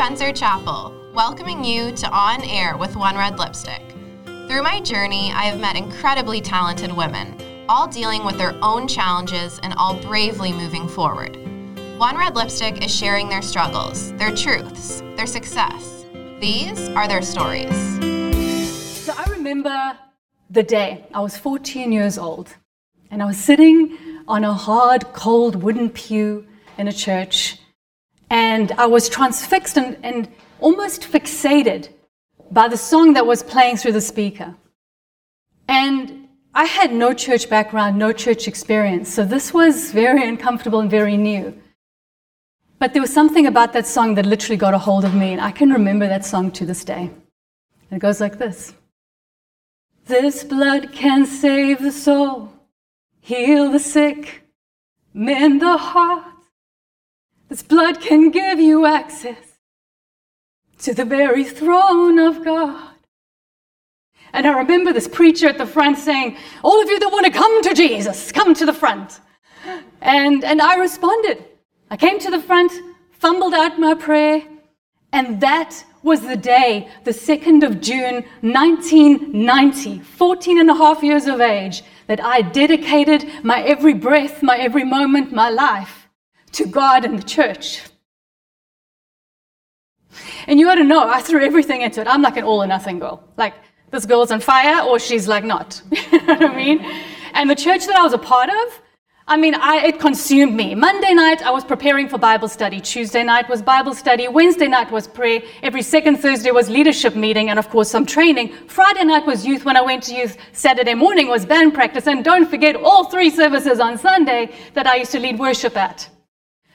Spencer Chapel, welcoming you to On Air with One Red Lipstick. Through my journey, I have met incredibly talented women, all dealing with their own challenges and all bravely moving forward. One Red Lipstick is sharing their struggles, their truths, their success. These are their stories. So I remember the day I was 14 years old and I was sitting on a hard, cold wooden pew in a church and I was transfixed and, and almost fixated by the song that was playing through the speaker. And I had no church background, no church experience, so this was very uncomfortable and very new. But there was something about that song that literally got a hold of me, and I can remember that song to this day. And it goes like this This blood can save the soul, heal the sick, mend the heart. This blood can give you access to the very throne of God. And I remember this preacher at the front saying, All of you that want to come to Jesus, come to the front. And, and I responded. I came to the front, fumbled out my prayer, and that was the day, the 2nd of June, 1990, 14 and a half years of age, that I dedicated my every breath, my every moment, my life to God and the church. And you ought to know, I threw everything into it. I'm like an all or nothing girl. Like, this girl's on fire or she's like not. you know what I mean? And the church that I was a part of, I mean, I, it consumed me. Monday night, I was preparing for Bible study. Tuesday night was Bible study. Wednesday night was prayer. Every second Thursday was leadership meeting and, of course, some training. Friday night was youth when I went to youth. Saturday morning was band practice. And don't forget all three services on Sunday that I used to lead worship at.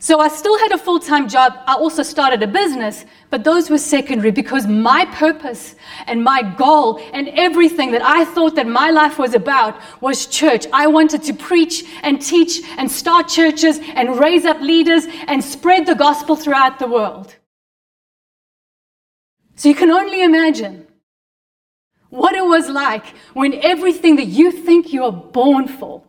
So I still had a full time job. I also started a business, but those were secondary because my purpose and my goal and everything that I thought that my life was about was church. I wanted to preach and teach and start churches and raise up leaders and spread the gospel throughout the world. So you can only imagine what it was like when everything that you think you are born for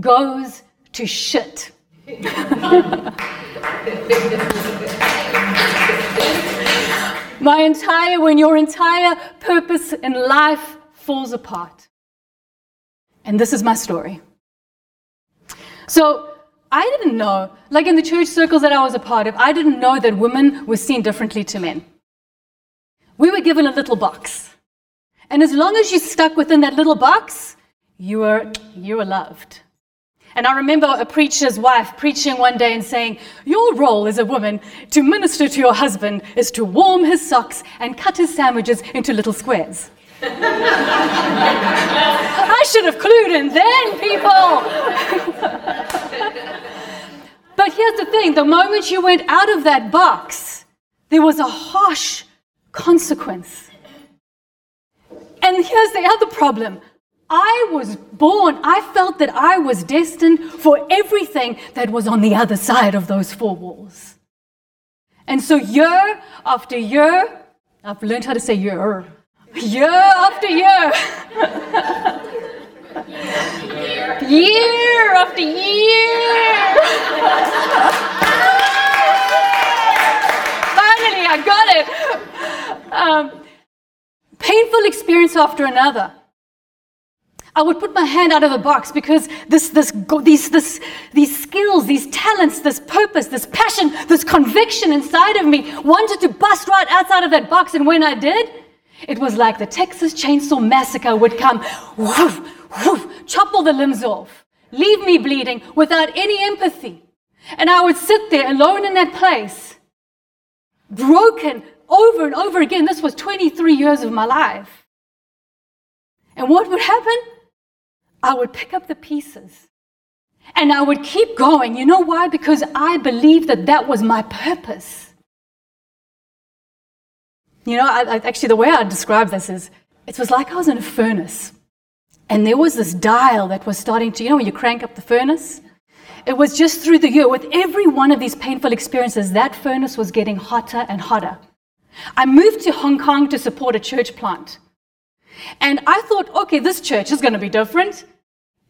goes to shit. My entire, when your entire purpose in life falls apart. And this is my story. So I didn't know, like in the church circles that I was a part of, I didn't know that women were seen differently to men. We were given a little box. And as long as you stuck within that little box, you were, you were loved. And I remember a preacher's wife preaching one day and saying, Your role as a woman to minister to your husband is to warm his socks and cut his sandwiches into little squares. I should have clued in then, people. but here's the thing the moment you went out of that box, there was a harsh consequence. And here's the other problem I was born, I felt that I was destined for everything that was on the other side of those four walls. And so, year after year, I've learned how to say year, year after year, year after year. Finally, I got it. Um, painful experience after another. I would put my hand out of the box because this, this, these, this, these skills, these talents, this purpose, this passion, this conviction inside of me wanted to bust right outside of that box. And when I did, it was like the Texas Chainsaw Massacre would come, woof, woof, chop all the limbs off, leave me bleeding without any empathy. And I would sit there alone in that place, broken over and over again. This was 23 years of my life. And what would happen? I would pick up the pieces and I would keep going. You know why? Because I believed that that was my purpose. You know, I, I, actually, the way I describe this is it was like I was in a furnace and there was this dial that was starting to, you know, when you crank up the furnace? It was just through the year, with every one of these painful experiences, that furnace was getting hotter and hotter. I moved to Hong Kong to support a church plant. And I thought, okay, this church is going to be different.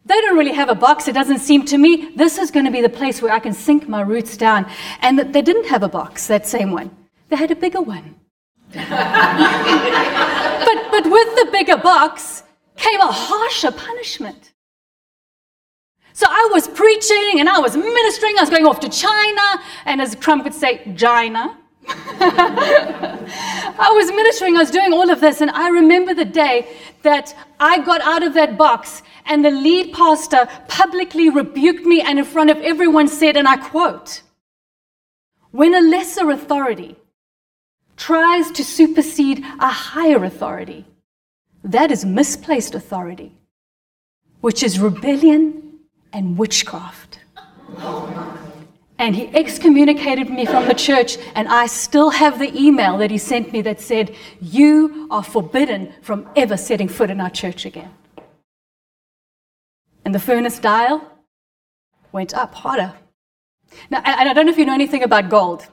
They don't really have a box, it doesn't seem to me. This is going to be the place where I can sink my roots down. And they didn't have a box, that same one. they had a bigger one. but, but with the bigger box came a harsher punishment. So I was preaching and I was ministering. I was going off to China, and as Trump would say, China. I was ministering, I was doing all of this, and I remember the day that I got out of that box and the lead pastor publicly rebuked me and in front of everyone said, and I quote, When a lesser authority tries to supersede a higher authority, that is misplaced authority, which is rebellion and witchcraft. Oh And he excommunicated me from the church, and I still have the email that he sent me that said, You are forbidden from ever setting foot in our church again. And the furnace dial went up harder. Now, and I don't know if you know anything about gold.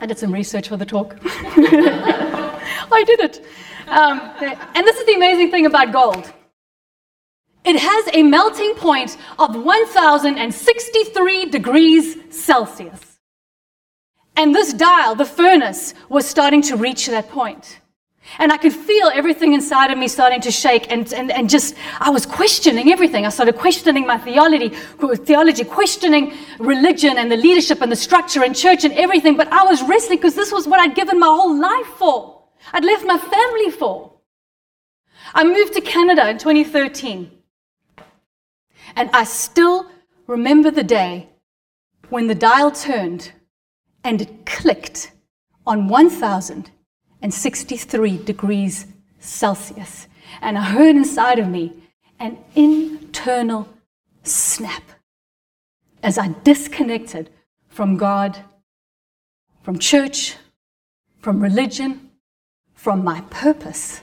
I did some research for the talk. I did it. Um, and this is the amazing thing about gold it has a melting point of 1063 degrees Celsius. And this dial, the furnace, was starting to reach that point. And I could feel everything inside of me starting to shake and, and, and just, I was questioning everything. I started questioning my theology, theology, questioning religion and the leadership and the structure and church and everything. But I was wrestling because this was what I'd given my whole life for. I'd left my family for. I moved to Canada in 2013. And I still remember the day when the dial turned and it clicked on 1063 degrees Celsius. And I heard inside of me an internal snap as I disconnected from God, from church, from religion, from my purpose,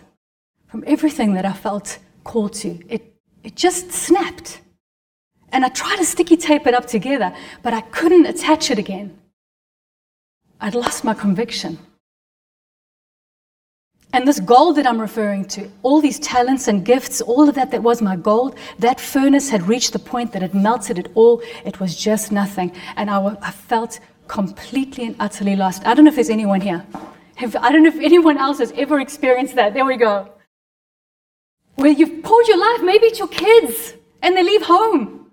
from everything that I felt called to. It, it just snapped. And I tried to sticky tape it up together, but I couldn't attach it again. I'd lost my conviction. And this gold that I'm referring to, all these talents and gifts, all of that that was my gold, that furnace had reached the point that it melted it all. It was just nothing. And I, I felt completely and utterly lost. I don't know if there's anyone here. I don't know if anyone else has ever experienced that. There we go. Where you've poured your life, maybe it's your kids, and they leave home.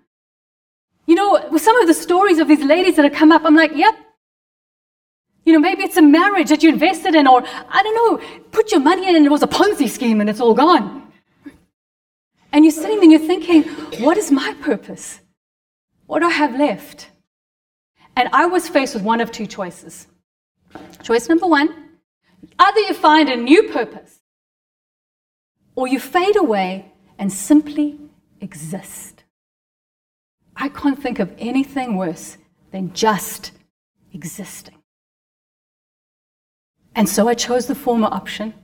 You know, with some of the stories of these ladies that have come up, I'm like, yep. You know, maybe it's a marriage that you invested in, or I don't know, put your money in and it was a Ponzi scheme and it's all gone. And you're sitting there and you're thinking, what is my purpose? What do I have left? And I was faced with one of two choices. Choice number one either you find a new purpose, or you fade away and simply exist. I can't think of anything worse than just existing. And so I chose the former option.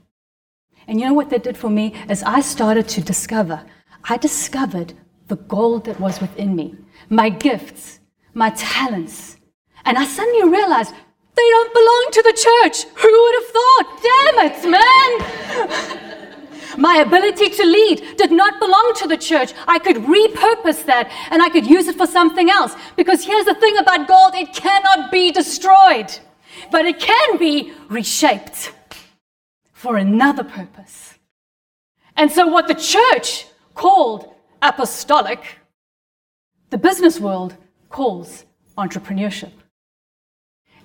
And you know what that did for me? As I started to discover, I discovered the gold that was within me, my gifts, my talents. And I suddenly realized they don't belong to the church. Who would have thought? Damn it, man! My ability to lead did not belong to the church. I could repurpose that and I could use it for something else. Because here's the thing about gold it cannot be destroyed, but it can be reshaped for another purpose. And so, what the church called apostolic, the business world calls entrepreneurship.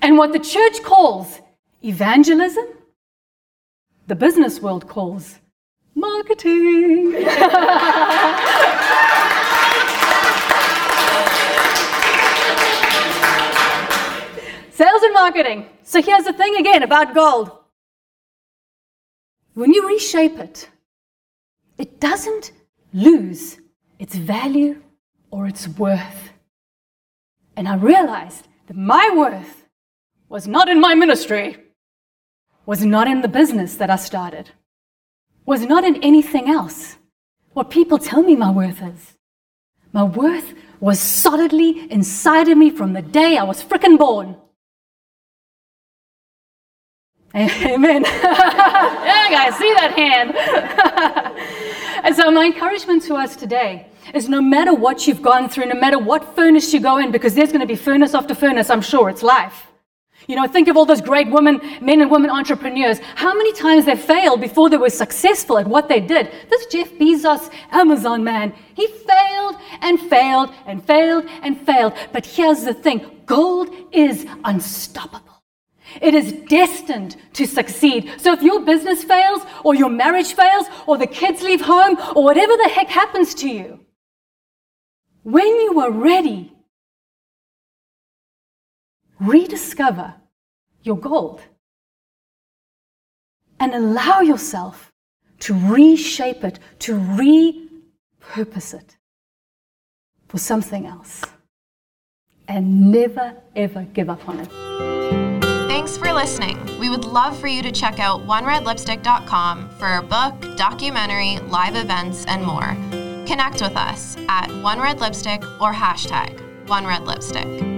And what the church calls evangelism, the business world calls Marketing. Sales and marketing. So here's the thing again about gold. When you reshape it, it doesn't lose its value or its worth. And I realized that my worth was not in my ministry, was not in the business that I started was not in anything else. What people tell me my worth is. My worth was solidly inside of me from the day I was frickin' born. Amen. yeah, guys, see that hand. and so, my encouragement to us today is no matter what you've gone through, no matter what furnace you go in, because there's going to be furnace after furnace, I'm sure it's life. You know, think of all those great women, men and women entrepreneurs. How many times they failed before they were successful at what they did? This Jeff Bezos, Amazon man, he failed and failed and failed and failed. But here's the thing gold is unstoppable. It is destined to succeed. So if your business fails, or your marriage fails, or the kids leave home, or whatever the heck happens to you, when you are ready, rediscover your gold and allow yourself to reshape it, to repurpose it for something else. And never, ever give up on it. Thanks for listening. We would love for you to check out oneredlipstick.com for our book, documentary, live events, and more. Connect with us at One Red Lipstick or hashtag One Red Lipstick.